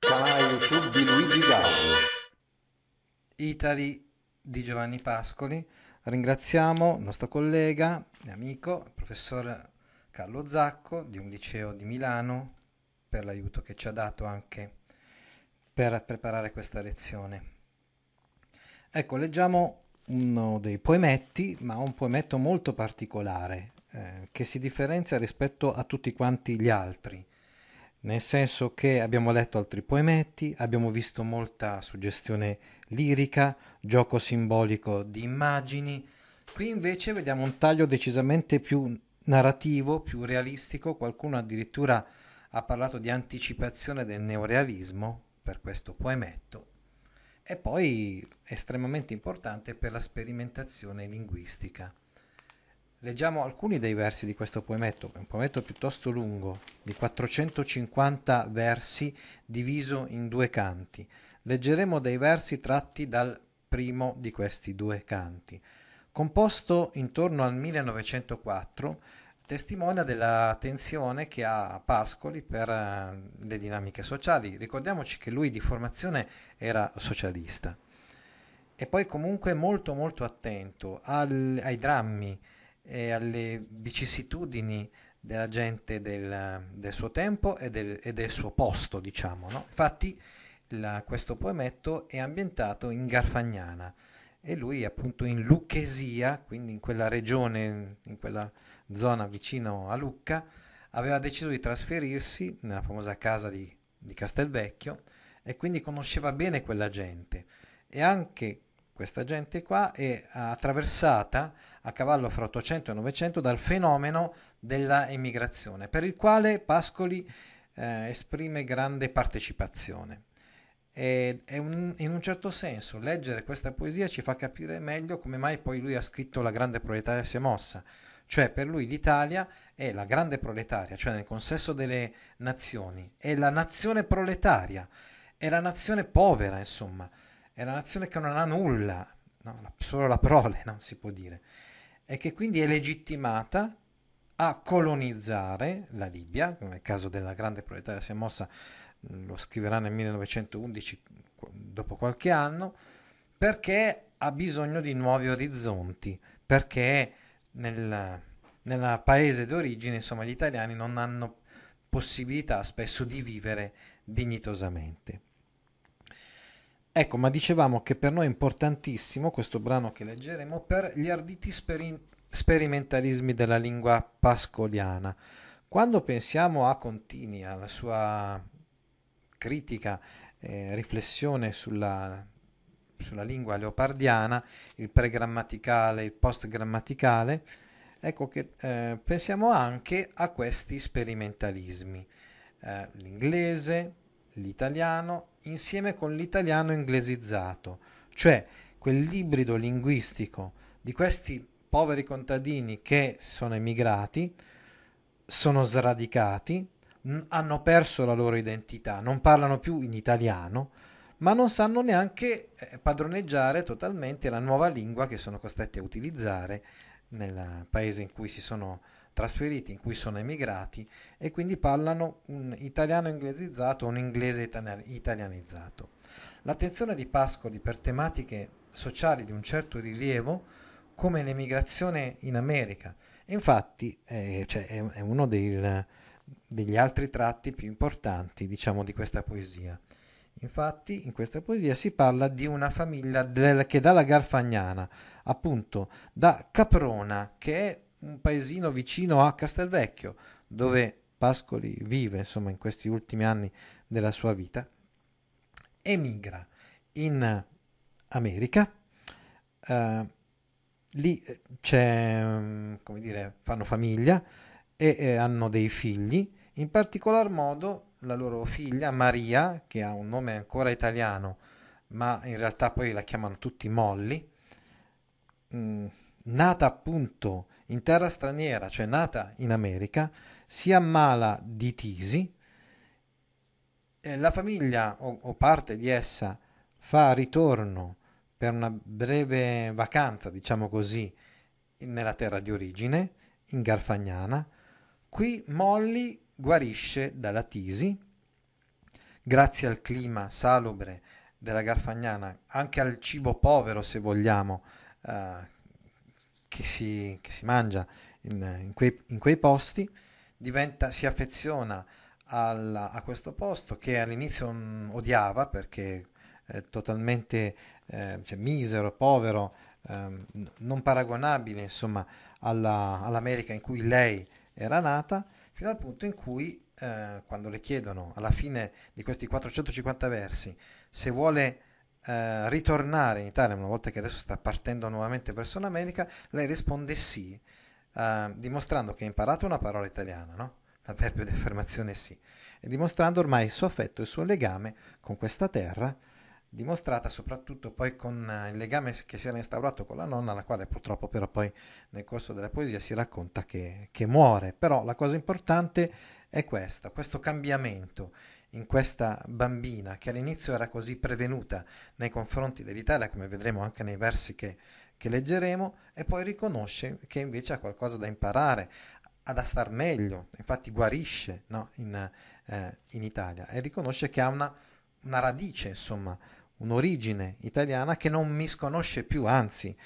Canale YouTube di Luigi Galli. Italy di Giovanni Pascoli. Ringraziamo il nostro collega e amico, il professor Carlo Zacco di un liceo di Milano per l'aiuto che ci ha dato anche per preparare questa lezione. Ecco, leggiamo uno dei poemetti, ma un poemetto molto particolare, eh, che si differenzia rispetto a tutti quanti gli altri, nel senso che abbiamo letto altri poemetti, abbiamo visto molta suggestione lirica, gioco simbolico di immagini, qui invece vediamo un taglio decisamente più narrativo, più realistico, qualcuno addirittura ha parlato di anticipazione del neorealismo, per questo poemetto. E poi estremamente importante per la sperimentazione linguistica. Leggiamo alcuni dei versi di questo poemetto, un poemetto piuttosto lungo, di 450 versi diviso in due canti. Leggeremo dei versi tratti dal primo di questi due canti. Composto intorno al 1904, testimonia della tensione che ha Pascoli per uh, le dinamiche sociali. Ricordiamoci che lui di formazione era socialista e poi comunque molto molto attento al, ai drammi e alle vicissitudini della gente del, del suo tempo e del, e del, suo posto, diciamo. No? Infatti la, questo poemetto è ambientato in Garfagnana e lui appunto in Lucchesia, quindi in quella regione, in quella zona vicino a Lucca, aveva deciso di trasferirsi nella famosa casa di, di Castelvecchio e quindi conosceva bene quella gente e anche questa gente qua è attraversata a cavallo fra 800 e 900 dal fenomeno della emigrazione per il quale Pascoli eh, esprime grande partecipazione. E, un, in un certo senso leggere questa poesia ci fa capire meglio come mai poi lui ha scritto La grande proletaria si è mossa, cioè per lui l'Italia è la grande proletaria, cioè nel consesso delle nazioni, è la nazione proletaria, è la nazione povera, insomma, è la nazione che non ha nulla, no? solo la prole, no? si può dire, e che quindi è legittimata a colonizzare la Libia, come nel caso della grande proletaria si è mossa, mm, lo scriverà nel 1911, dopo qualche anno, perché ha bisogno di nuovi orizzonti, perché nel, nel paese d'origine, insomma, gli italiani non hanno possibilità spesso di vivere dignitosamente. Ecco, ma dicevamo che per noi è importantissimo questo brano che leggeremo per gli arditi speri- sperimentalismi della lingua pascoliana. Quando pensiamo a Contini, alla sua critica e riflessione sulla sulla lingua leopardiana, il pregrammaticale, il postgrammaticale, ecco che eh, pensiamo anche a questi sperimentalismi, eh, l'inglese, l'italiano, insieme con l'italiano inglesizzato, cioè quell'ibrido linguistico di questi poveri contadini che sono emigrati, sono sradicati, hanno perso la loro identità, non parlano più in italiano, ma non sanno neanche eh, padroneggiare totalmente la nuova lingua che sono costretti a utilizzare nel paese in cui si sono trasferiti, in cui sono emigrati e quindi parlano un italiano inglesizzato o un inglese italianizzato. L'attenzione di Pascoli per tematiche sociali di un certo rilievo come l'emigrazione in America. Infatti eh, cioè, è, è, uno dei, degli altri tratti più importanti diciamo, di questa poesia. Infatti, in questa poesia si parla di una famiglia del, che dalla Garfagnana, appunto da Caprona, che è un paesino vicino a Castelvecchio, dove Pascoli vive, insomma, in questi ultimi anni della sua vita, emigra in America. Uh, lì eh, c'è, mm, come dire, fanno famiglia e, e hanno dei figli. In particolar modo la loro figlia Maria, che ha un nome ancora italiano, ma in realtà poi la chiamano tutti Molly, mh, nata appunto in terra straniera, cioè nata in America, si ammala di tisi, eh, la famiglia o, o parte di essa fa ritorno per una breve vacanza, diciamo così, nella terra di origine, in Garfagnana. Qui Molly guarisce dalla tisi, grazie al clima salubre della Garfagnana, anche al cibo povero, se vogliamo, eh, che, si, che, si, mangia in, in, quei, in quei, posti, diventa, si affeziona alla, a questo posto che all'inizio mm, odiava perché è totalmente eh, cioè, misero, povero, eh, non paragonabile insomma alla, all'America in cui lei era nata, fino al punto in cui eh, quando le chiedono alla fine di questi 450 versi se vuole eh, ritornare in Italia una volta che adesso sta partendo nuovamente verso l'America, lei risponde sì, eh, dimostrando che ha imparato una parola italiana, no? l'avverbio di affermazione sì, e dimostrando ormai il suo affetto il suo legame con questa terra, dimostrata soprattutto poi con il legame che si era instaurato con la nonna, la quale purtroppo però poi nel corso della poesia si racconta che, che muore. Però la cosa importante è questa, questo cambiamento in questa bambina che all'inizio era così prevenuta nei confronti dell'Italia, come vedremo anche nei versi che, che leggeremo, e poi riconosce che invece ha qualcosa da imparare, ha da star meglio, infatti guarisce no? in, eh, in, Italia e riconosce che ha una, una radice, insomma, un'origine italiana che non misconosce più, anzi,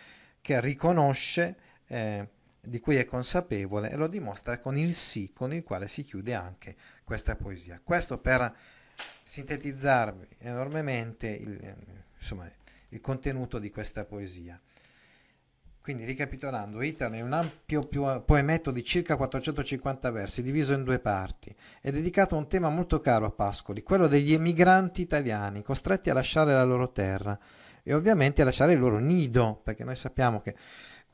che riconosce, eh, di cui è consapevole e lo dimostra con il sì con il quale si chiude anche questa poesia. Questo per sintetizzarvi enormemente il, insomma, il contenuto di questa poesia. Quindi ricapitolando, Italo è un ampio poemetto di circa 450 versi, diviso in due parti. È dedicato a un tema molto caro a Pascoli, quello degli emigranti italiani, costretti a lasciare la loro terra e ovviamente a lasciare il loro nido, perché noi sappiamo che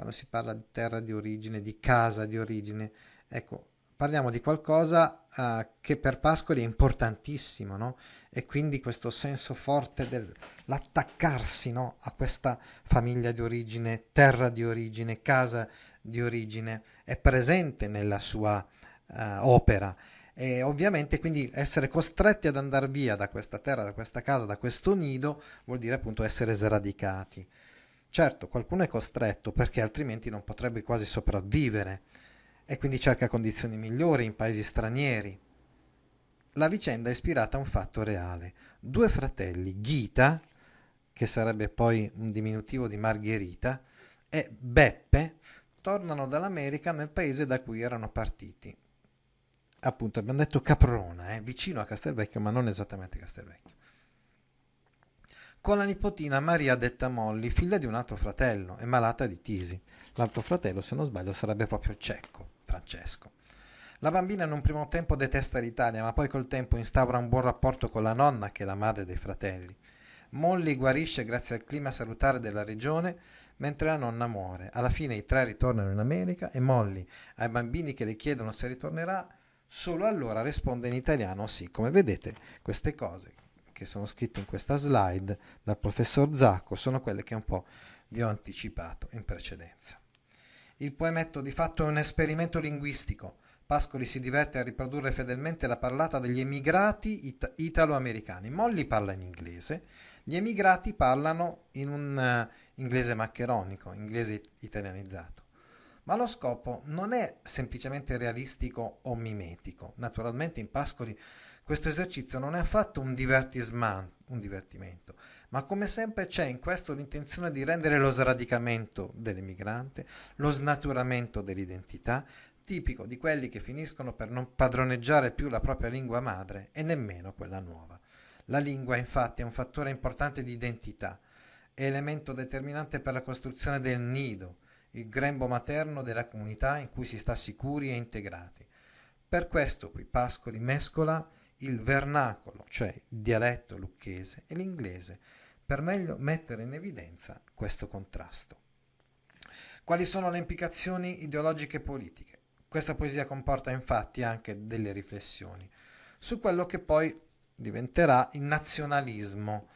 quando si parla di terra di origine, di casa di origine, ecco, parliamo di qualcosa uh, che per Pascoli è importantissimo, no? E quindi questo senso forte dell'attaccarsi no? a questa famiglia di origine, terra di origine, casa di origine, è presente nella sua uh, opera. E ovviamente quindi essere costretti ad andare via da questa terra, da questa casa, da questo nido, vuol dire appunto essere sradicati. Certo, qualcuno è costretto perché altrimenti non potrebbe quasi sopravvivere e quindi cerca condizioni migliori in paesi stranieri. La vicenda è ispirata a un fatto reale. Due fratelli, Ghita, che sarebbe poi un diminutivo di Margherita, e Beppe, tornano dall'America nel paese da cui erano partiti. Appunto, abbiamo detto Caprona, eh, vicino a Castelvecchio, ma non esattamente Castelvecchio. Con la nipotina Maria detta Molly, figlia di un altro fratello e malata di tisi. L'altro fratello, se non sbaglio, sarebbe proprio cieco. Francesco. La bambina in un primo tempo detesta l'Italia, ma poi col tempo instaura un buon rapporto con la nonna, che è la madre dei fratelli. Molly guarisce grazie al clima salutare della regione, mentre la nonna muore. Alla fine i tre ritornano in America e Molly, ai bambini che le chiedono se ritornerà, solo allora risponde in italiano sì. Come vedete, queste cose che sono scritte in questa slide dal professor Zacco sono quelle che un po' vi ho anticipato in precedenza. Il poemetto di fatto è un esperimento linguistico. Pascoli si diverte a riprodurre fedelmente la parlata degli emigrati it- italo-americani. Molly parla in inglese, gli emigrati parlano in un uh, inglese maccheronico, inglese it- italianizzato. Ma lo scopo non è semplicemente realistico o mimetico. Naturalmente in Pascoli questo esercizio non è affatto un, un divertimento, ma come sempre c'è in questo l'intenzione di rendere lo sradicamento dell'emigrante, lo snaturamento dell'identità, tipico di quelli che finiscono per non padroneggiare più la propria lingua madre e nemmeno quella nuova. La lingua infatti è un fattore importante di identità, è elemento determinante per la costruzione del nido, il grembo materno della comunità in cui si sta sicuri e integrati. Per questo qui Pascoli mescola il vernacolo, cioè il dialetto lucchese, e l'inglese, per meglio mettere in evidenza questo contrasto. Quali sono le implicazioni ideologiche e politiche? Questa poesia comporta infatti anche delle riflessioni su quello che poi diventerà il nazionalismo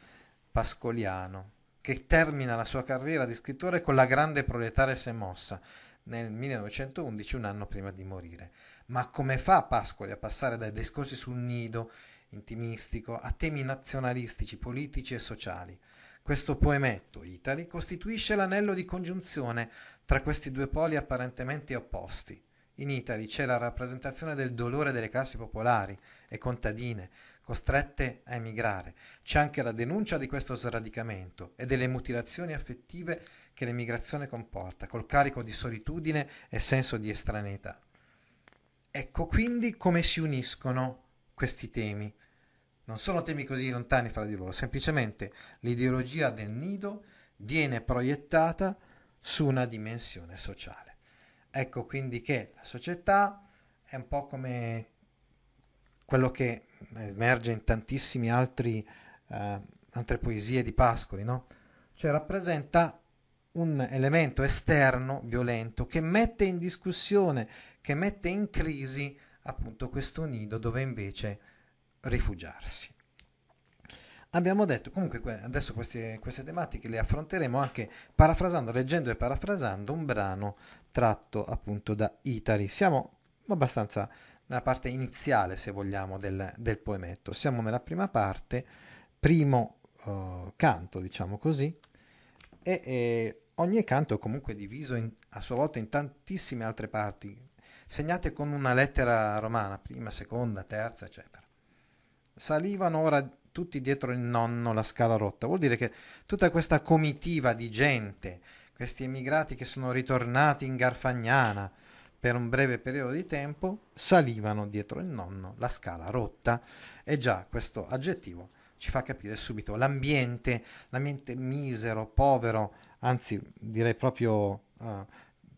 pascoliano, che termina la sua carriera di scrittore con La grande proletaria si è mossa nel 1911, un anno prima di morire. Ma come fa Pascoli a passare dai discorsi sul nido intimistico a temi nazionalistici, politici e sociali? Questo poemetto, Itali, costituisce l'anello di congiunzione tra questi due poli apparentemente opposti. In Italy c'è la rappresentazione del dolore delle classi popolari e contadine, costrette a emigrare. C'è anche la denuncia di questo sradicamento e delle mutilazioni affettive che l'emigrazione comporta, col carico di solitudine e senso di estraneità. Ecco quindi come si uniscono questi temi. Non sono temi così lontani fra di loro, semplicemente l'ideologia del nido viene proiettata su una dimensione sociale. Ecco quindi che la società è un po' come quello che emerge in tantissime uh, altre poesie di Pascoli, no? cioè rappresenta un elemento esterno violento che mette in discussione che mette in crisi appunto questo nido dove invece rifugiarsi. Abbiamo detto, comunque adesso queste, queste tematiche le affronteremo anche parafrasando, leggendo e parafrasando un brano tratto appunto da Itari. Siamo abbastanza nella parte iniziale, se vogliamo, del, del poemetto. Siamo nella prima parte, primo uh, canto, diciamo così, e, e ogni canto è comunque diviso in, a sua volta in tantissime altre parti, segnate con una lettera romana, prima, seconda, terza, eccetera. Salivano ora tutti dietro il nonno la scala rotta. Vuol dire che tutta questa comitiva di gente, questi emigrati che sono ritornati in Garfagnana per un breve periodo di tempo, salivano dietro il nonno la scala rotta. E già questo aggettivo ci fa capire subito l'ambiente, l'ambiente misero, povero, anzi direi proprio uh,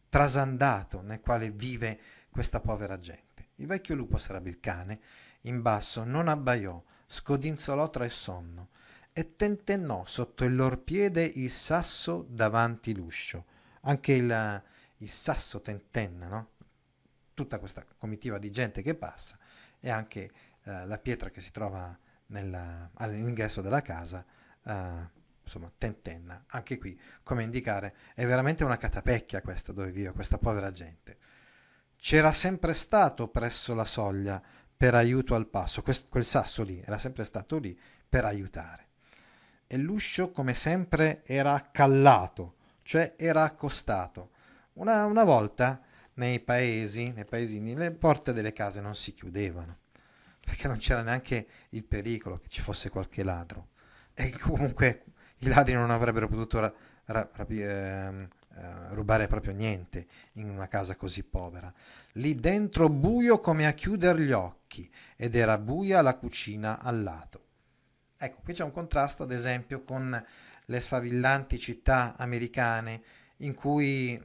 trasandato nel quale vive questa povera gente. Il vecchio lupo sarebbe il cane, in basso non abbaiò, scodinzolò tra il sonno e tentennò sotto il lor piede il sasso davanti l'uscio. Anche il, il sasso tentenna, no? Tutta questa comitiva di gente che passa e anche eh, la pietra che si trova nella, all'ingresso della casa, eh, insomma, tentenna. Anche qui, come indicare, è veramente una catapecchia questa dove vive questa povera gente. C'era sempre stato presso la soglia per aiuto al passo, Quest- quel sasso lì era sempre stato lì per aiutare. E l'uscio, come sempre, era callato, cioè era accostato. Una, una volta nei paesi, nei paesini, le porte delle case non si chiudevano, perché non c'era neanche il pericolo che ci fosse qualche ladro. E comunque i ladri non avrebbero potuto ra- ra- rapi- eh, eh, rubare proprio niente in una casa così povera. Lì dentro buio come a chiudere gli occhi ed era buia la cucina al lato. Ecco, qui c'è un contrasto ad esempio con le sfavillanti città americane in cui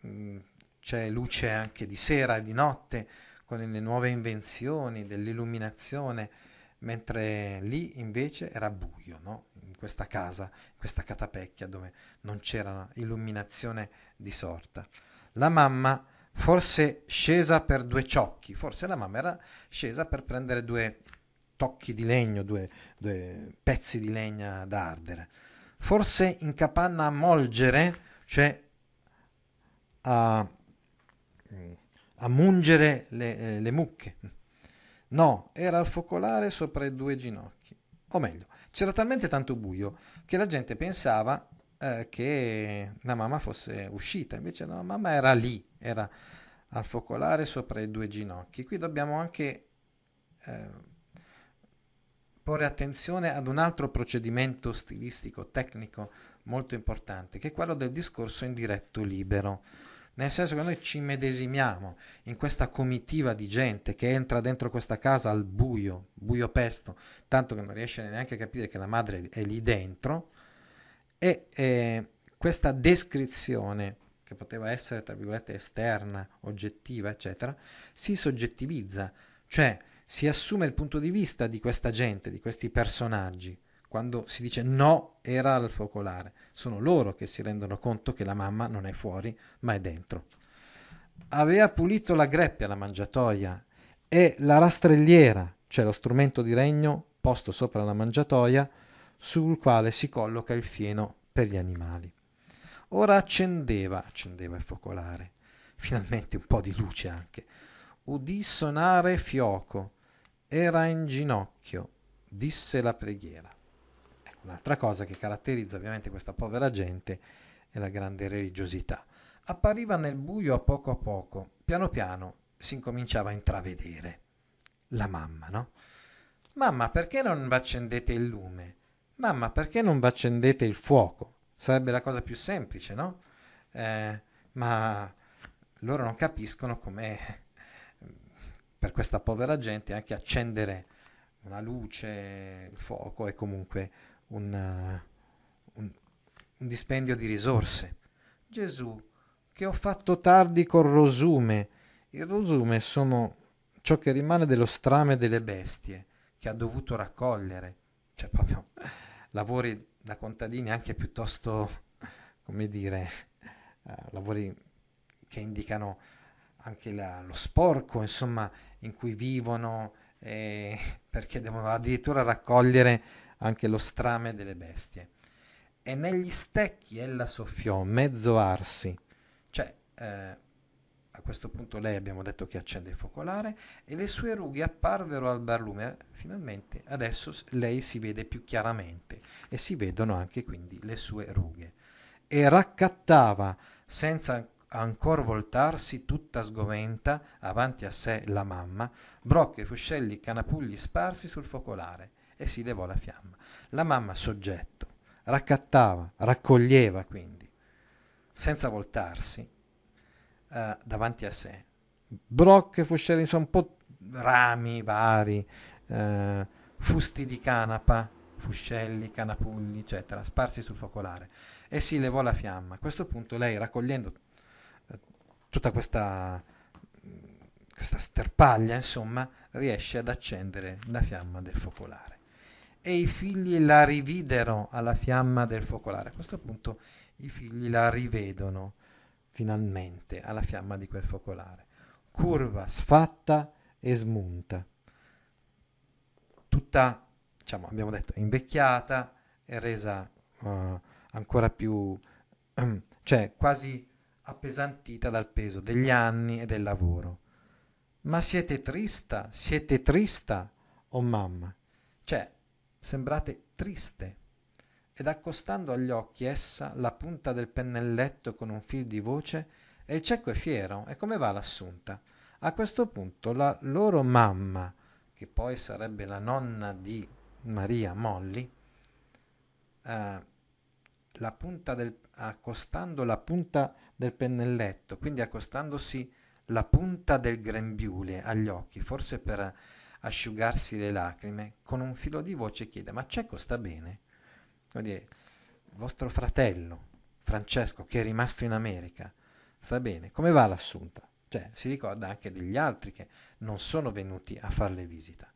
mh, mm, c'è luce anche di sera e di notte con le nuove invenzioni dell'illuminazione, mentre lì invece era buio, no? Questa casa, questa catapecchia dove non c'era illuminazione di sorta. La mamma forse scesa per due ciocchi, forse la mamma era scesa per prendere due tocchi di legno, due, due pezzi di legna da ardere. Forse in capanna a molgere, cioè a, a mungere le, eh, le mucche. No, era al focolare sopra i due ginocchi. O meglio, c'era talmente tanto buio che la gente pensava eh, che la mamma fosse uscita, invece la mamma era lì, era al focolare sopra i due ginocchi. Qui dobbiamo anche eh, porre attenzione ad un altro procedimento stilistico, tecnico molto importante, che è quello del discorso in diretto libero nel senso che noi ci medesimiamo in questa comitiva di gente che entra dentro questa casa al buio, buio pesto, tanto che non riesce neanche a capire che la madre è lì dentro, e eh, questa descrizione che poteva essere, tra virgolette, esterna, oggettiva, eccetera, si soggettivizza, cioè si assume il punto di vista di questa gente, di questi personaggi, quando si dice no era al focolare. Sono loro che si rendono conto che la mamma non è fuori, ma è dentro. Aveva pulito la greppia, la mangiatoia, e la rastrelliera, c'è lo strumento di regno posto sopra la mangiatoia sul quale si colloca il fieno per gli animali. Ora accendeva, accendeva il focolare, finalmente un po' di luce anche. Udì sonare fioco, era in ginocchio, disse la preghiera. Un'altra cosa che caratterizza ovviamente questa povera gente è la grande religiosità. Appariva nel buio a poco a poco, piano piano si incominciava a intravedere la mamma, no? Mamma, perché non vi accendete il lume? Mamma, perché non vi accendete il fuoco? Sarebbe la cosa più semplice, no? Eh, ma loro non capiscono come per questa povera gente anche accendere una luce, il fuoco è comunque un, un, un dispendio di risorse. Gesù, che ho fatto tardi col rosume. Il rosume sono ciò che rimane dello strame delle bestie che ha dovuto raccogliere, cioè proprio lavori da contadini anche piuttosto, come dire, uh, lavori che indicano anche la, lo sporco, insomma, in cui vivono, eh, perché devono addirittura raccogliere anche lo strame delle bestie. E negli stecchi ella soffiò, mezzo arsi, cioè eh, a questo punto lei abbiamo detto che accende il focolare e le sue rughe apparvero al barlume. Finalmente adesso lei si vede più chiaramente e si vedono anche quindi le sue rughe. E raccattava senza ancor voltarsi tutta sgoventa avanti a sé la mamma, brocche, fuscelli, canapugli sparsi sul focolare e si levò la fiamma. La mamma soggetto, raccattava, raccoglieva quindi, senza voltarsi, eh, davanti a sé. Brocche, fuscelli, insomma un po' rami vari, eh, fusti di canapa, fuscelli, canapulli, eccetera, sparsi sul focolare. E si levò la fiamma. A questo punto lei, raccogliendo eh, tutta questa, questa sterpaglia, insomma, riesce ad accendere la fiamma del focolare. E i figli la rividero alla fiamma del focolare. A questo punto i figli la rivedono finalmente alla fiamma di quel focolare. Curva, sfatta e smunta. Tutta, diciamo, abbiamo detto, invecchiata e resa uh, ancora più, um, cioè quasi appesantita dal peso degli anni e del lavoro. Ma siete trista, siete trista, oh mamma. Cioè, sembrate triste ed accostando agli occhi essa la punta del pennelletto con un fil di voce, e il cieco è fiero, e come va l'assunta? A questo punto la loro mamma, che poi sarebbe la nonna di Maria Molly, eh, la punta del, accostando la punta del pennelletto, quindi accostandosi la punta del grembiule agli occhi, forse per asciugarsi le lacrime, con un filo di voce chiede: Ma Cieco sta bene? Quindi vostro fratello Francesco che è rimasto in America, sta bene, come va l'assunta? Cioè, si ricorda anche degli altri che non sono venuti a farle visita.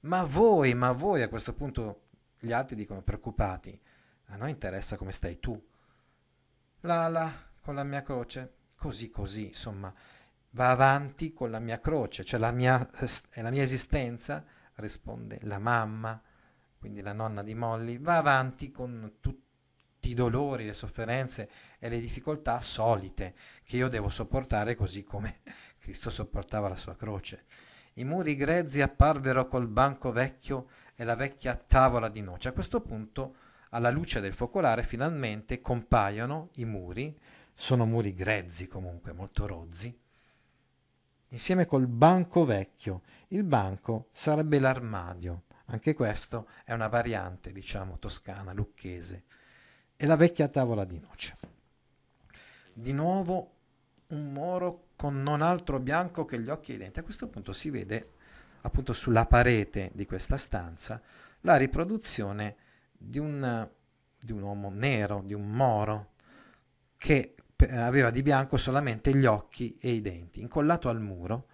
Ma voi, ma voi a questo punto gli altri dicono preoccupati, a noi interessa come stai tu. La la con la mia croce, così così, insomma, va avanti con la mia croce, cioè la mia, la mia esistenza, risponde la mamma, quindi la nonna di Molly, va avanti con tutti i dolori, le sofferenze e le difficoltà solite che io devo sopportare così come Cristo sopportava la sua croce. I muri grezzi apparvero col banco vecchio e la vecchia tavola di noce. A questo punto, alla luce del focolare, finalmente compaiono i muri, sono muri grezzi comunque, molto rozzi, insieme col banco vecchio. Il banco sarebbe l'armadio, anche questo è una variante, diciamo, toscana, lucchese. E la vecchia tavola di noce. Di nuovo un moro con non altro bianco che gli occhi e i denti. A questo punto si vede appunto sulla parete di questa stanza la riproduzione di un, di un uomo nero, di un moro, che aveva di bianco solamente gli occhi e i denti, incollato al muro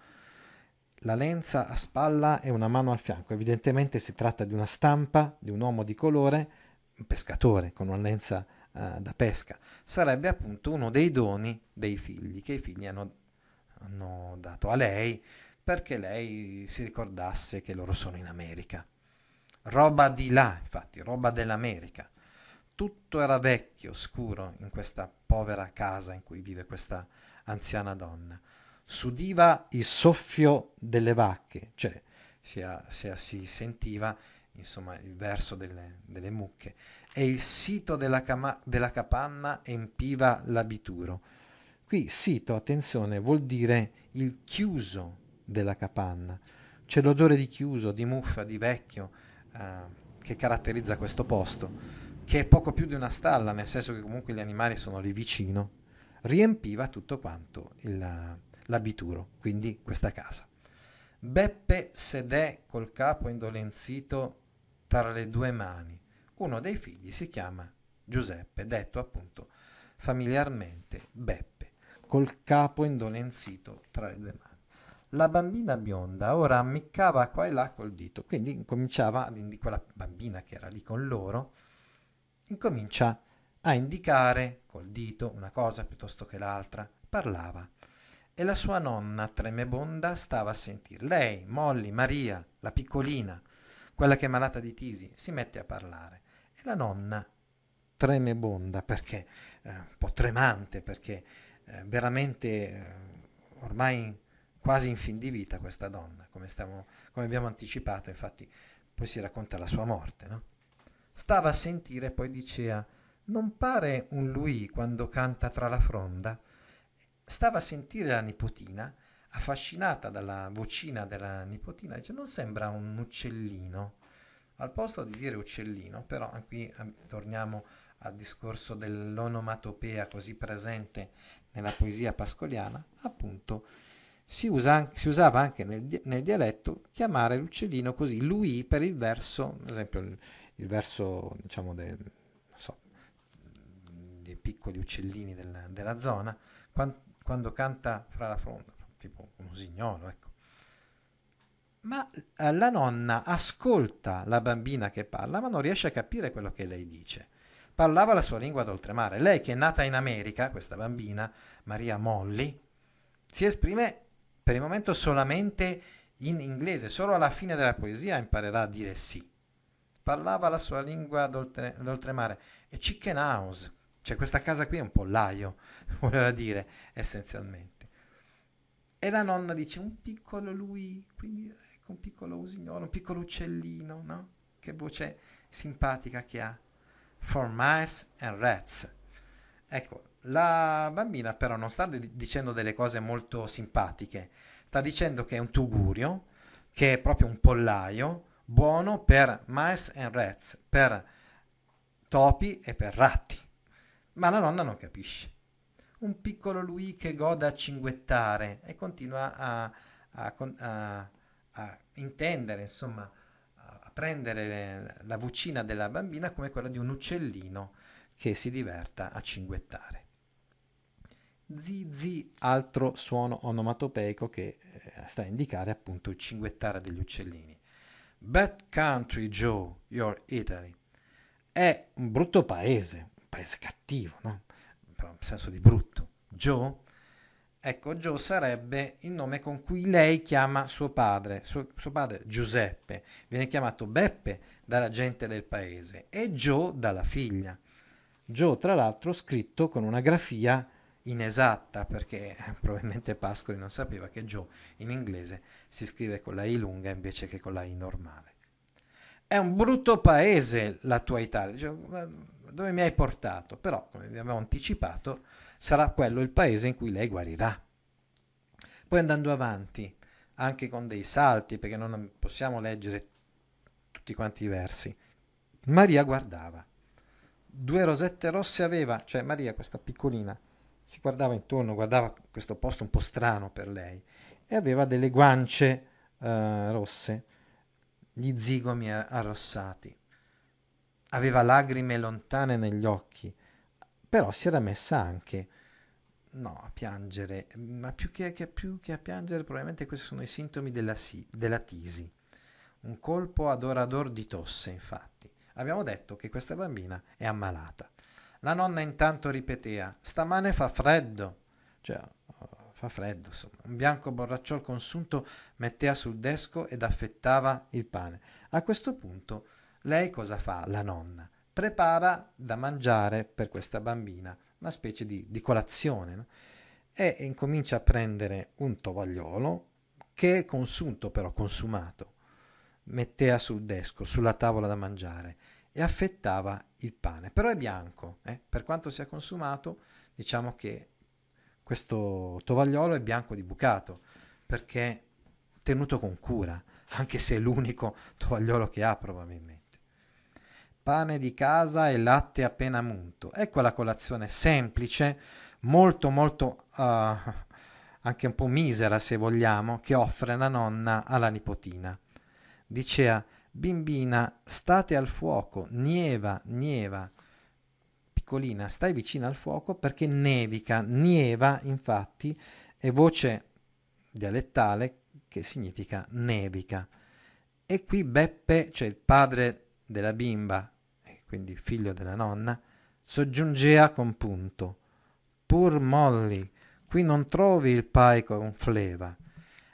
la lenza a spalla e una mano al fianco. Evidentemente si tratta di una stampa di un uomo di colore, un pescatore con una lenza uh, da pesca. Sarebbe appunto uno dei doni dei figli che i figli hanno, hanno dato a lei perché lei si ricordasse che loro sono in America. Roba di là, infatti, roba dell'America. Tutto era vecchio, scuro in questa povera casa in cui vive questa anziana donna. S'udiva il soffio delle vacche, cioè si, si, si sentiva insomma il verso delle, delle mucche e il sito della, cama, della capanna empiva l'abituro. Qui sito, attenzione, vuol dire il chiuso della capanna. C'è l'odore di chiuso, di muffa, di vecchio eh, che caratterizza questo posto, che è poco più di una stalla, nel senso che comunque gli animali sono lì vicino. Riempiva tutto quanto il, l'abituro, quindi questa casa. Beppe sedè col capo indolenzito tra le due mani. Uno dei figli si chiama Giuseppe, detto appunto familiarmente Beppe, col capo indolenzito tra le due mani. La bambina bionda ora ammiccava qua e là col dito, quindi cominciava, quella bambina che era lì con loro, incomincia a indicare col dito una cosa piuttosto che l'altra, parlava. E la sua nonna tremebonda stava a sentire. Lei, Molly, Maria, la piccolina, quella che è malata di tisi, si mette a parlare e la nonna tremebonda perché, eh, un po' tremante perché eh, veramente eh, ormai quasi in fin di vita questa donna, come, stiamo, come abbiamo anticipato, infatti poi si racconta la sua morte, no? Stava a sentire e poi diceva, non pare un lui quando canta tra la fronda? Stava a sentire la nipotina affascinata dalla vocina della nipotina, dice non sembra un uccellino. Al posto di dire uccellino, però qui eh, torniamo al discorso dell'onomatopea così presente nella poesia pascoliana, appunto si, usa, si usava anche nel, nel, dialetto chiamare l'uccellino così, lui per il verso, ad esempio il, verso diciamo del, so, dei piccoli uccellini del, della zona, quando, quando canta fra la fronda tipo un usignolo, ecco. Ma eh, la nonna ascolta la bambina che parla, ma non riesce a capire quello che lei dice. Parlava la sua lingua d'oltremare. Lei, che è nata in America, questa bambina, Maria Molly, si esprime per il momento solamente in inglese, solo alla fine della poesia imparerà a dire sì. Parlava la sua lingua d'oltre, d'oltremare. E chicken house, cioè questa casa qui è un pollaio, voleva dire essenzialmente. E la nonna dice un piccolo lui, quindi ecco un piccolo usignolo, un piccolo uccellino, no? Che voce simpatica che ha. For mice and rats. Ecco, la bambina però non sta d- dicendo delle cose molto simpatiche, sta dicendo che è un tugurio, che è proprio un pollaio, buono per mice and rats, per topi e per ratti. Ma la nonna non capisce un piccolo lui che goda a cinguettare e continua a, a, a, a intendere, insomma, a prendere le, la vocina della bambina come quella di un uccellino che si diverta a cinguettare. Zizi, altro suono onomatopeico che eh, sta a indicare appunto il cinguettare degli uccellini. Bad country, Joe, your Italy. È un brutto paese, un paese cattivo, no? però in senso di brutto. Joe? Ecco, Joe sarebbe il nome con cui lei chiama suo padre, suo, suo padre Giuseppe, viene chiamato Beppe dalla gente del paese e Joe dalla figlia. Joe, tra l'altro, scritto con una grafia inesatta perché probabilmente Pascoli non sapeva che Joe in inglese si scrive con la I lunga invece che con la I normale. È un brutto paese la tua Italia. Dove mi hai portato? Però, come vi avevo anticipato, sarà quello il paese in cui lei guarirà. Poi andando avanti, anche con dei salti, perché non possiamo leggere tutti quanti i versi, Maria guardava. Due rosette rosse aveva, cioè Maria, questa piccolina, si guardava intorno, guardava questo posto un po' strano per lei, e aveva delle guance uh, rosse, gli zigomi arrossati aveva lagrime lontane negli occhi, però si era messa anche no, a piangere, ma più che, che, più che a piangere probabilmente questi sono i sintomi della, si, della tisi. Un colpo ad ora ad or di tosse, infatti. Abbiamo detto che questa bambina è ammalata. La nonna intanto ripeteva, stamane fa freddo, cioè fa freddo, insomma. Un bianco borracciol consunto metteva sul desco ed affettava il pane. A questo punto lei cosa fa, la nonna? Prepara da mangiare per questa bambina, una specie di, di colazione, no? e incomincia a prendere un tovagliolo che è consunto però, consumato, metteva sul desco, sulla tavola da mangiare e affettava il pane, però è bianco, eh? per quanto sia consumato, diciamo che questo tovagliolo è bianco di bucato, perché tenuto con cura, anche se è l'unico tovagliolo che ha probabilmente. Pane di casa e latte appena munto. Ecco la colazione semplice, molto molto uh, anche un po' misera se vogliamo, che offre la nonna alla nipotina. Diceva, bimbina, state al fuoco, nieva, nieva. Piccolina, stai vicino al fuoco perché nevica, nieva infatti è voce dialettale che significa nevica. E qui Beppe, cioè il padre della bimba, quindi figlio della nonna, soggiungea con punto. Pur Molly, qui non trovi il pai con fleva.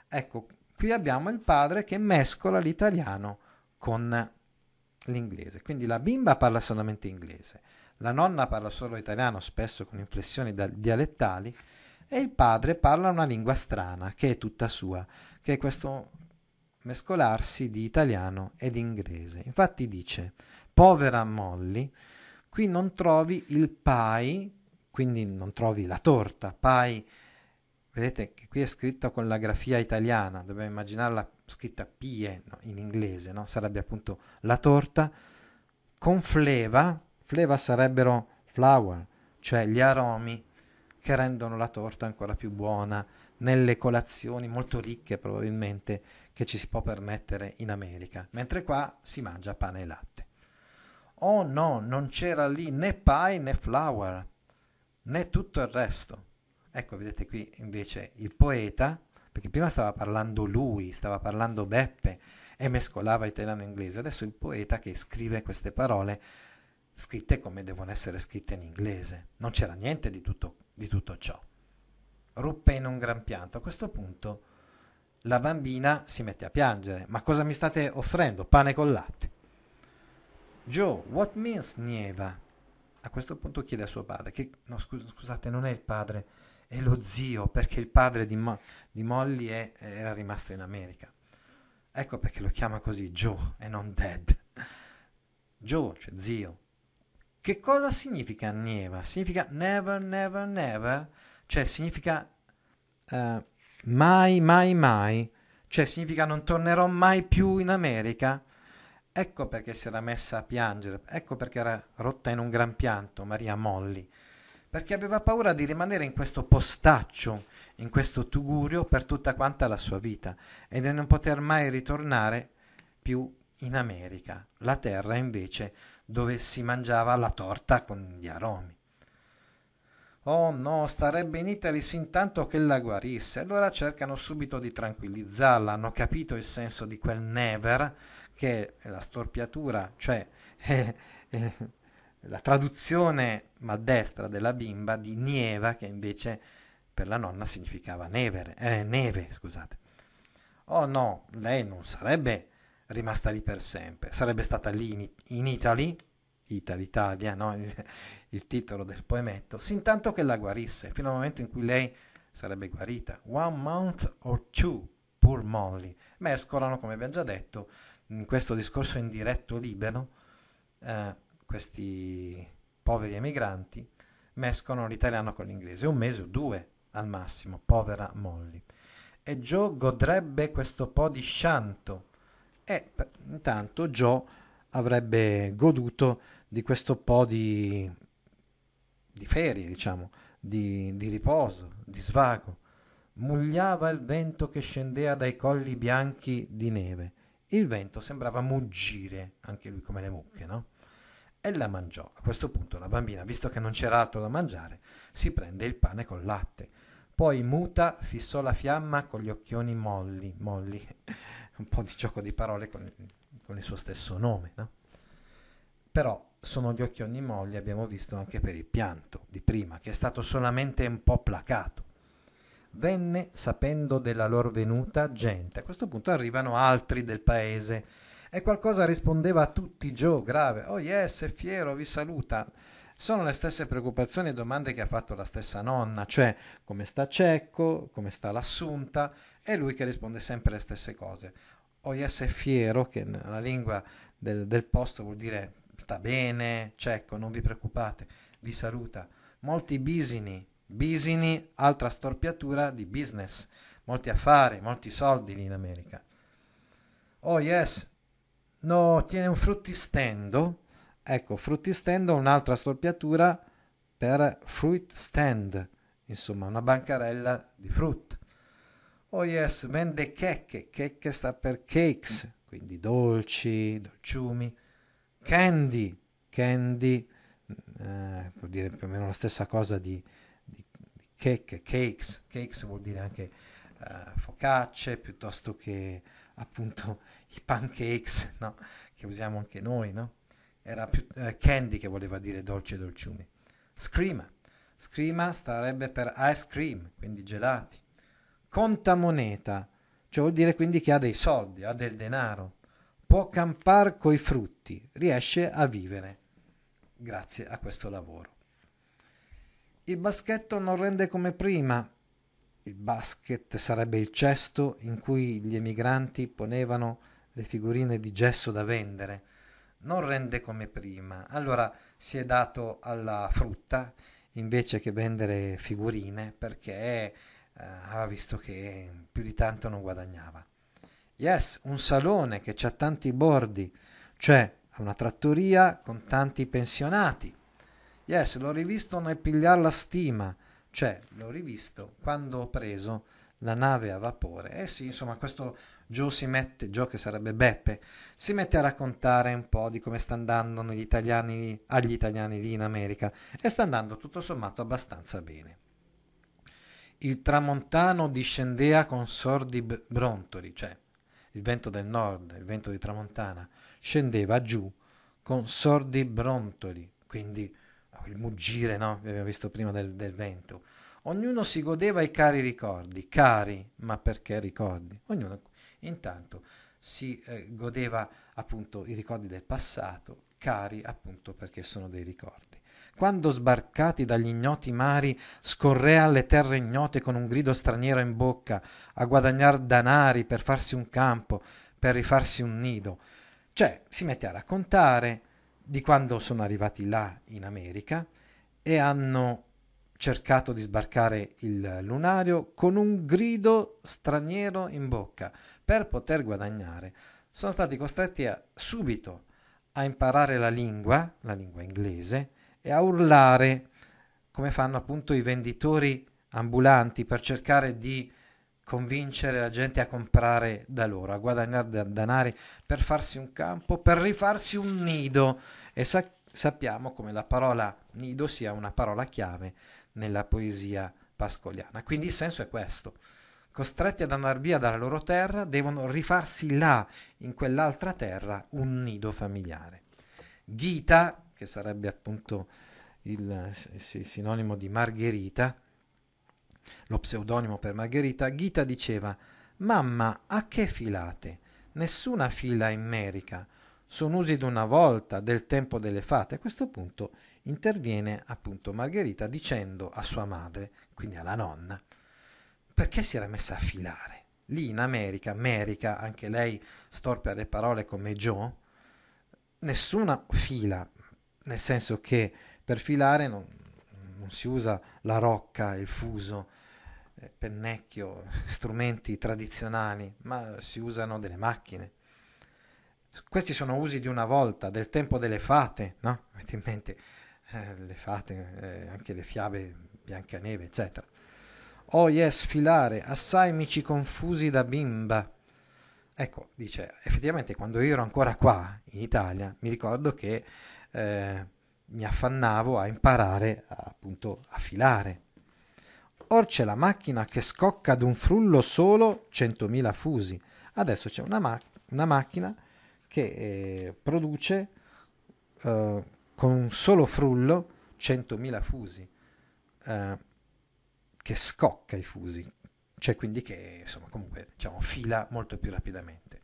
Ecco, qui abbiamo il padre che mescola l'italiano con l'inglese. Quindi la bimba parla solamente inglese, la nonna parla solo italiano, spesso con inflessioni dialettali, e il padre parla una lingua strana, che è tutta sua, che è questo mescolarsi di italiano ed inglese. Infatti dice, povera Molly, qui non trovi il pai quindi non trovi la torta. Pai, vedete che qui è scritto con la grafia italiana, dobbiamo immaginarla scritta pie no, in inglese, no? sarebbe appunto la torta, con fleva, fleva sarebbero flower, cioè gli aromi che rendono la torta ancora più buona nelle colazioni molto ricche probabilmente che ci si può permettere in America, mentre qua si mangia pane e latte. Oh no, non c'era lì né pie né flour, né tutto il resto. Ecco, vedete qui invece il poeta, perché prima stava parlando lui, stava parlando Beppe e mescolava italiano e inglese, adesso il poeta che scrive queste parole scritte come devono essere scritte in inglese. Non c'era niente di tutto, di tutto ciò. Ruppe in un gran pianto. A questo punto la bambina si mette a piangere. Ma cosa mi state offrendo? Pane con latte. Joe, what means nieva? a questo punto chiede a suo padre, che no, scus- scusate, non è il padre, è lo zio, perché il padre di, Mo- di Molly è, era rimasto in America. Ecco perché lo chiama così Joe e non Dad. Joe, cioè zio. Che cosa significa nieva? Significa never, never, never? Cioè significa uh, mai, mai, mai? Cioè significa non tornerò mai più in America? Ecco perché si era messa a piangere, ecco perché era rotta in un gran pianto Maria Molli, perché aveva paura di rimanere in questo postaccio, in questo tugurio per tutta quanta la sua vita e di non poter mai ritornare più in America, la terra invece dove si mangiava la torta con gli aromi. Oh no, starebbe in Italy sin tanto che la guarisse. Allora cercano subito di tranquillizzarla, hanno capito il senso di quel never che è la storpiatura, cioè è, è la traduzione maldestra della bimba di nieva, che invece per la nonna significava nevere, eh, neve, scusate. Oh no, lei non sarebbe rimasta lì per sempre, sarebbe stata lì in, in Italy, Italy, Italia, no? il, il titolo del poemetto, sin tanto che la guarisse, fino al momento in cui lei sarebbe guarita. One month or two, poor Molly. Mescolano, come abbiamo già detto, in questo discorso indiretto libero, eh, questi poveri emigranti mescolano l'italiano con l'inglese, un mese o due al massimo, povera Molly. E Joe godrebbe questo po' di scianto e intanto Joe avrebbe goduto di questo po' di, di ferie, diciamo, di, di riposo, di svago. Mugliava il vento che scendeva dai colli bianchi di neve il vento sembrava muggire, anche lui come le mucche, no? E la mangiò. A questo punto la bambina, visto che non c'era altro da mangiare, si prende il pane col latte. Poi muta fissò la fiamma con gli occhioni molli, molli, un po' di gioco di parole con, con il suo stesso nome, no? Però sono gli occhioni molli, abbiamo visto anche per il pianto di prima, che è stato solamente un po' placato. venne sapendo della loro venuta gente. A questo punto arrivano altri del paese e qualcosa rispondeva a tutti Joe, grave. Oh yes, è fiero, vi saluta. Sono le stesse preoccupazioni e domande che ha fatto la stessa nonna, cioè come sta Cecco, come sta l'assunta, e lui che risponde sempre le stesse cose. Yes, è fiero, che nella lingua del, del posto vuol dire sta bene, Cecco, non vi preoccupate, vi saluta. Molti bisini, bisini, altra storpiatura di business, molti affari, molti soldi lì in America. Oh no, tiene un fruttistendo. Ecco, fruttistendo è un'altra storpiatura per fruit stand, insomma, una bancarella di frutta. Oh yes, vende checche, checche sta per cakes, quindi dolci, dolciumi. Candy, candy, eh, vuol dire più o meno la stessa cosa di, di, di cake, cakes, cakes vuol dire anche eh, focacce piuttosto che appunto i pancakes, no? che usiamo anche noi, no? Era più eh, candy che voleva dire dolce e dolciumi. Scrima, scrima starebbe per ice cream, quindi gelati. Conta moneta, cioè vuol dire quindi che ha dei soldi, ha del denaro. Può campare coi frutti, riesce a vivere grazie a questo lavoro. Il baschetto non rende come prima. Il basket sarebbe il cesto in cui gli emigranti ponevano le figurine di gesso da vendere. Non rende come prima. Allora si è dato alla frutta invece che vendere figurine perché eh, aveva visto che più di tanto non guadagnava. Yes, un salone che ha tanti bordi, cioè una trattoria con tanti pensionati. Yes, l'ho rivisto nel pigliare la stima, cioè l'ho rivisto quando ho preso la nave a vapore. Eh sì, insomma, questo Joe si mette, Joe che sarebbe Beppe, si mette a raccontare un po' di come sta andando italiani, agli italiani lì in America e sta andando tutto sommato abbastanza bene. Il tramontano discendea con sordi brontoli, cioè il vento del nord, il vento di tramontana, scendeva giù con sordi brontoli, quindi il muggire, no? Abbiamo visto prima del, del vento. Ognuno si godeva i cari ricordi, cari, ma perché ricordi? Ognuno intanto si eh, godeva appunto i ricordi del passato, cari appunto perché sono dei ricordi. Quando sbarcati dagli ignoti mari scorrea alle terre ignote con un grido straniero in bocca a guadagnar danari per farsi un campo, per rifarsi un nido, cioè si mette a raccontare di quando sono arrivati là in America e hanno cercato di sbarcare il lunario con un grido straniero in bocca per poter guadagnare. Sono stati costretti a, subito a imparare la lingua, la lingua inglese, e a urlare come fanno appunto i venditori ambulanti per cercare di convincere la gente a comprare da loro, a guadagnare danari per farsi un campo, per rifarsi un nido. E sa- sappiamo come la parola nido sia una parola chiave nella poesia pascoliana. Quindi il senso è questo. Costretti ad andare via dalla loro terra, devono rifarsi là, in quell'altra terra, un nido familiare. Gita, che sarebbe appunto il, il sinonimo di Margherita, lo pseudonimo per Margherita, Ghita diceva Mamma, a che filate? Nessuna fila in Merica. Sono usi d'una volta, del tempo delle fate. A questo punto interviene appunto Margherita dicendo a sua madre, quindi alla nonna, perché si era messa a filare. Lì in America, America, anche lei storpia le parole come Joe, nessuna fila, nel senso che per filare non, non si usa la rocca, il fuso, eh, pennecchio, strumenti tradizionali, ma si usano delle macchine. Questi sono usi di una volta, del tempo delle fate, no? Avete in mente eh, le fate, eh, anche le fiabe Biancaneve, eccetera. Oh yes, filare, assai mici confusi da bimba. Ecco, dice, effettivamente quando io ero ancora qua, in Italia, mi ricordo che eh, mi affannavo a imparare appunto a filare Or c'è la macchina che scocca ad un frullo solo 100.000 fusi. Adesso c'è una, ma- una macchina che eh, produce eh, con un solo frullo 100.000 fusi, eh, che scocca i fusi. c'è quindi che insomma comunque diciamo fila molto più rapidamente.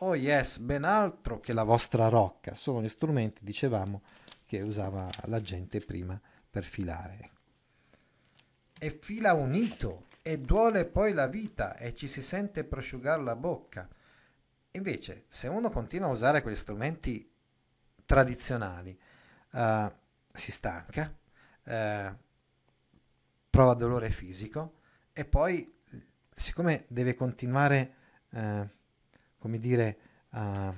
Oh yes, ben altro che la vostra rocca, sono gli strumenti, dicevamo, che usava la gente prima per filare. E fila unito, e duole poi la vita, e ci si sente prosciugare la bocca. Invece, se uno continua a usare quegli strumenti tradizionali, uh, si stanca, uh, prova dolore fisico e poi, siccome deve continuare uh, come dire, uh,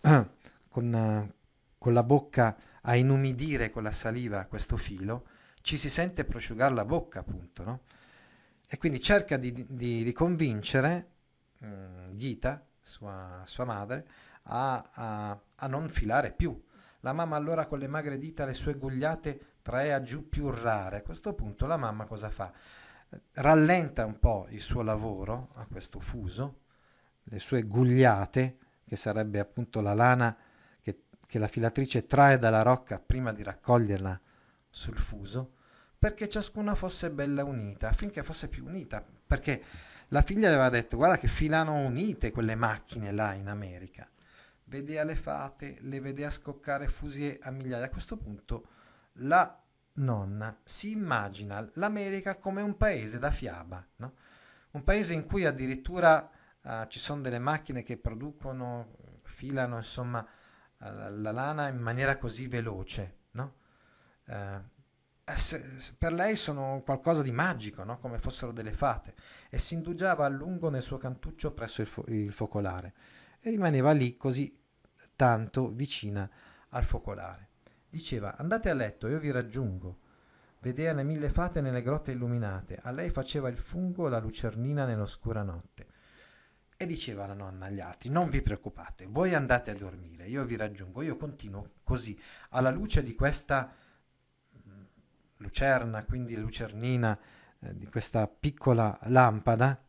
con, uh, con, la bocca a inumidire con la saliva questo filo, ci si sente prosciugare la bocca, appunto, no? E quindi cerca di, di, di convincere um, Gita, sua, sua madre, a, a, a, non filare più. La mamma allora con le magre dita le sue gugliate trae a giù più rare. A questo punto la mamma cosa fa? Rallenta un po' il suo lavoro a questo fuso le sue gugliate, che sarebbe appunto la lana che, che la filatrice trae dalla rocca prima di raccoglierla sul fuso, perché ciascuna fosse bella unita, affinché fosse più unita, perché la figlia aveva detto guarda che filano unite quelle macchine là in America. Vedea le fate, le vedea scoccare fusi a migliaia. A questo punto la nonna si immagina l'America come un paese da fiaba, no? un paese in cui addirittura uh, ci sono delle macchine che producono, filano insomma uh, la lana in maniera così veloce, no? Uh, per lei sono qualcosa di magico, no? come fossero delle fate, e si indugiava a lungo nel suo cantuccio presso il, fo- il focolare e rimaneva lì così tanto vicina al focolare. Diceva andate a letto, io vi raggiungo. Vedea le mille fate nelle grotte illuminate, a lei faceva il fungo la lucernina nell'oscura notte. E diceva la nonna agli altri, non vi preoccupate, voi andate a dormire, io vi raggiungo, io continuo così, alla luce di questa mm, lucerna, quindi lucernina, eh, di questa piccola lampada,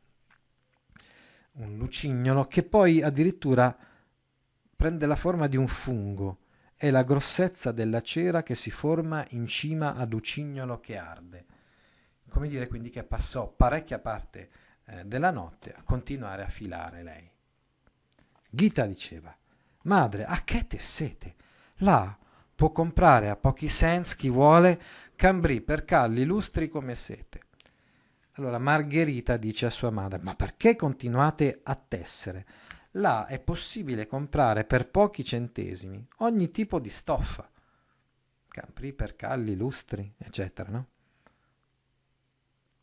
un lucignolo, che poi addirittura prende la forma di un fungo, è la grossezza della cera che si forma in cima al lucignolo che arde. Come dire quindi che passò parecchia parte eh, della notte a continuare a filare lei. Gita diceva, madre, a che tessete? Là può comprare a pochi cents chi vuole cambrì per calli lustri come sete. Allora Margherita dice a sua madre, ma perché continuate a tessere? Là è possibile comprare per pochi centesimi ogni tipo di stoffa. Camprì per calli lustri, eccetera, no?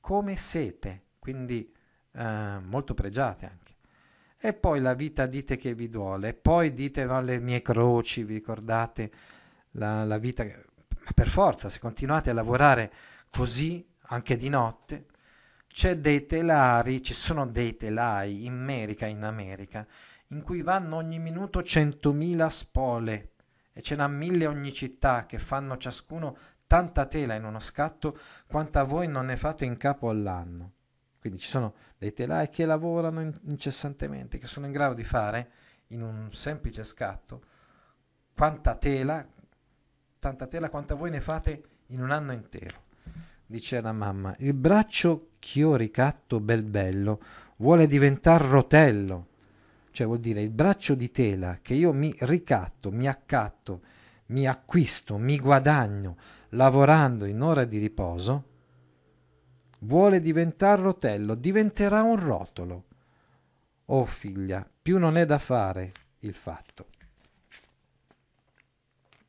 Come sete, quindi eh, molto pregiate anche. E poi la vita dite che vi duole, poi dite no, le mie croci, vi ricordate la, la vita, ma per forza, se continuate a lavorare così anche di notte, c'è dei telari, ci sono dei telai in America, in America, in cui vanno ogni minuto centomila spole e ce n'ha mille ogni città che fanno ciascuno tanta tela in uno scatto quanta voi non ne fate in capo all'anno. Quindi ci sono dei telai che lavorano incessantemente, che sono in grado di fare in un semplice scatto quanta tela, tanta tela quanta voi ne fate in un anno intero. Dice la mamma, il braccio ch'io ricatto bel bello vuole diventare rotello, cioè vuol dire il braccio di tela che io mi ricatto, mi accatto, mi acquisto, mi guadagno lavorando in ora di riposo, vuole diventare rotello, diventerà un rotolo. Oh figlia, più non è da fare il fatto.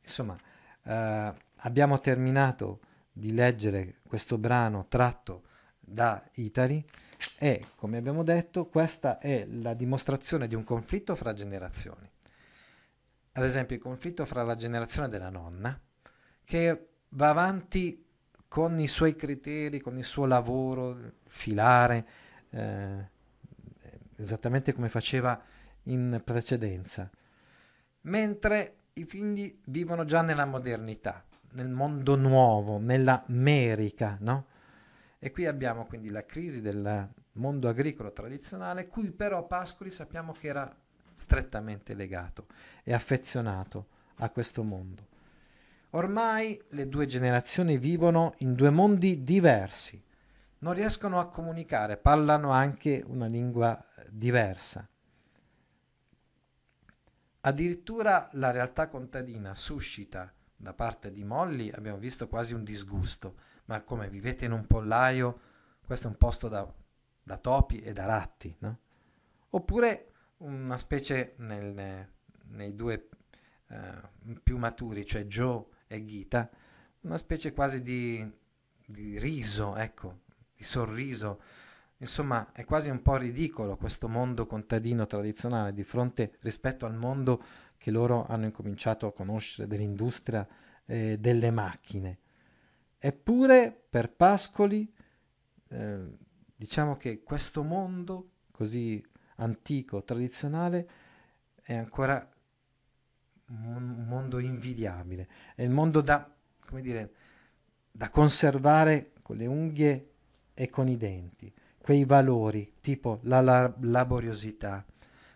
Insomma, eh, abbiamo terminato di leggere questo brano tratto da Itali e, come abbiamo detto, questa è la dimostrazione di un conflitto fra generazioni. Ad esempio, il conflitto fra la generazione della nonna, che va avanti con i suoi criteri, con il suo lavoro, filare, eh, esattamente come faceva in precedenza. Mentre i figli vivono già nella modernità, nel mondo nuovo, nella America, no? E qui abbiamo quindi la crisi del mondo agricolo tradizionale, cui però Pascoli sappiamo che era strettamente legato e affezionato a questo mondo. Ormai le due generazioni vivono in due mondi diversi non riescono a comunicare, parlano anche una lingua diversa. Addirittura la realtà contadina suscita da parte di Molly, abbiamo visto quasi un disgusto, ma come vivete in un pollaio, questo è un posto da, da topi e da ratti, no? Oppure una specie nel, nei due eh, più maturi, cioè Joe e Gita, una specie quasi di, di riso, ecco, di sorriso. Insomma, è quasi un po' ridicolo questo mondo contadino tradizionale di fronte rispetto al mondo che loro hanno incominciato a conoscere dell'industria eh, delle macchine. Eppure per Pascoli eh, diciamo che questo mondo così antico, tradizionale, è ancora un mondo invidiabile, è il mondo da, come dire, da conservare con le unghie e con i denti, quei valori tipo la, la laboriosità,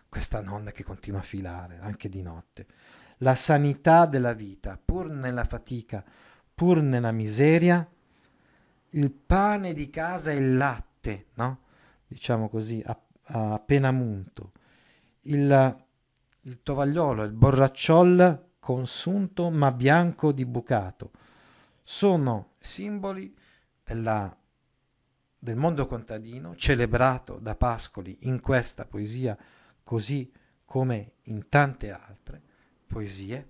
questa nonna che continua a filare anche di notte, la sanità della vita, pur nella fatica, pur nella miseria, il pane di casa e il latte, no? Diciamo così, appena munto, il il tovagliolo il borracciol consunto ma bianco di bucato. Sono simboli della, del mondo contadino celebrato da Pascoli in questa poesia così come in tante altre poesie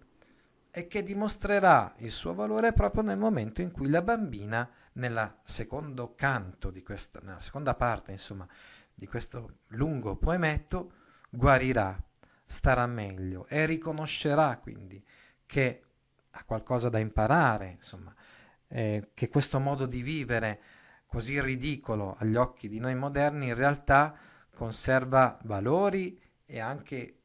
e che dimostrerà il suo valore proprio nel momento in cui la bambina nella secondo canto di questa nella seconda parte insomma di questo lungo poemetto guarirà starà meglio e riconoscerà quindi che ha qualcosa da imparare, insomma, eh, che questo modo di vivere così ridicolo agli occhi di noi moderni in realtà conserva valori e anche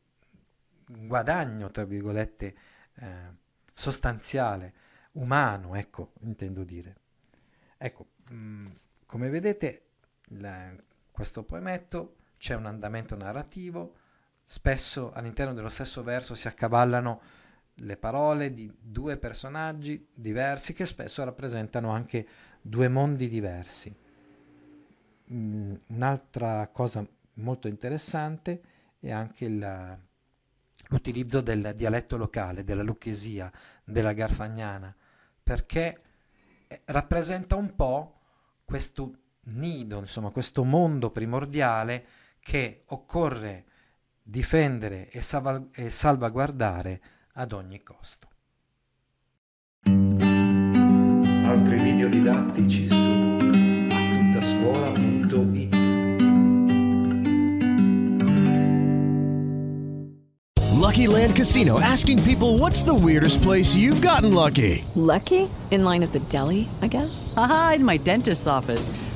guadagno, tra virgolette, eh, sostanziale, umano, ecco, intendo dire. Ecco, mh, mm, come vedete, la, questo poemetto c'è un andamento narrativo, Spesso all'interno dello stesso verso si accavallano le parole di due personaggi diversi che spesso rappresentano anche due mondi diversi. Mm, un'altra cosa molto interessante è anche il, l'utilizzo del dialetto locale, della lucchesia, della garfagnana, perché eh, rappresenta un po' questo nido, insomma, questo mondo primordiale che occorre difendere e, salva- e salvaguardare ad ogni costo. Altri video didattici su attuttascuola.it Lucky Land Casino asking people what's the weirdest place you've gotten lucky? Lucky? In line at the deli, I guess? Aha, in my dentist's office.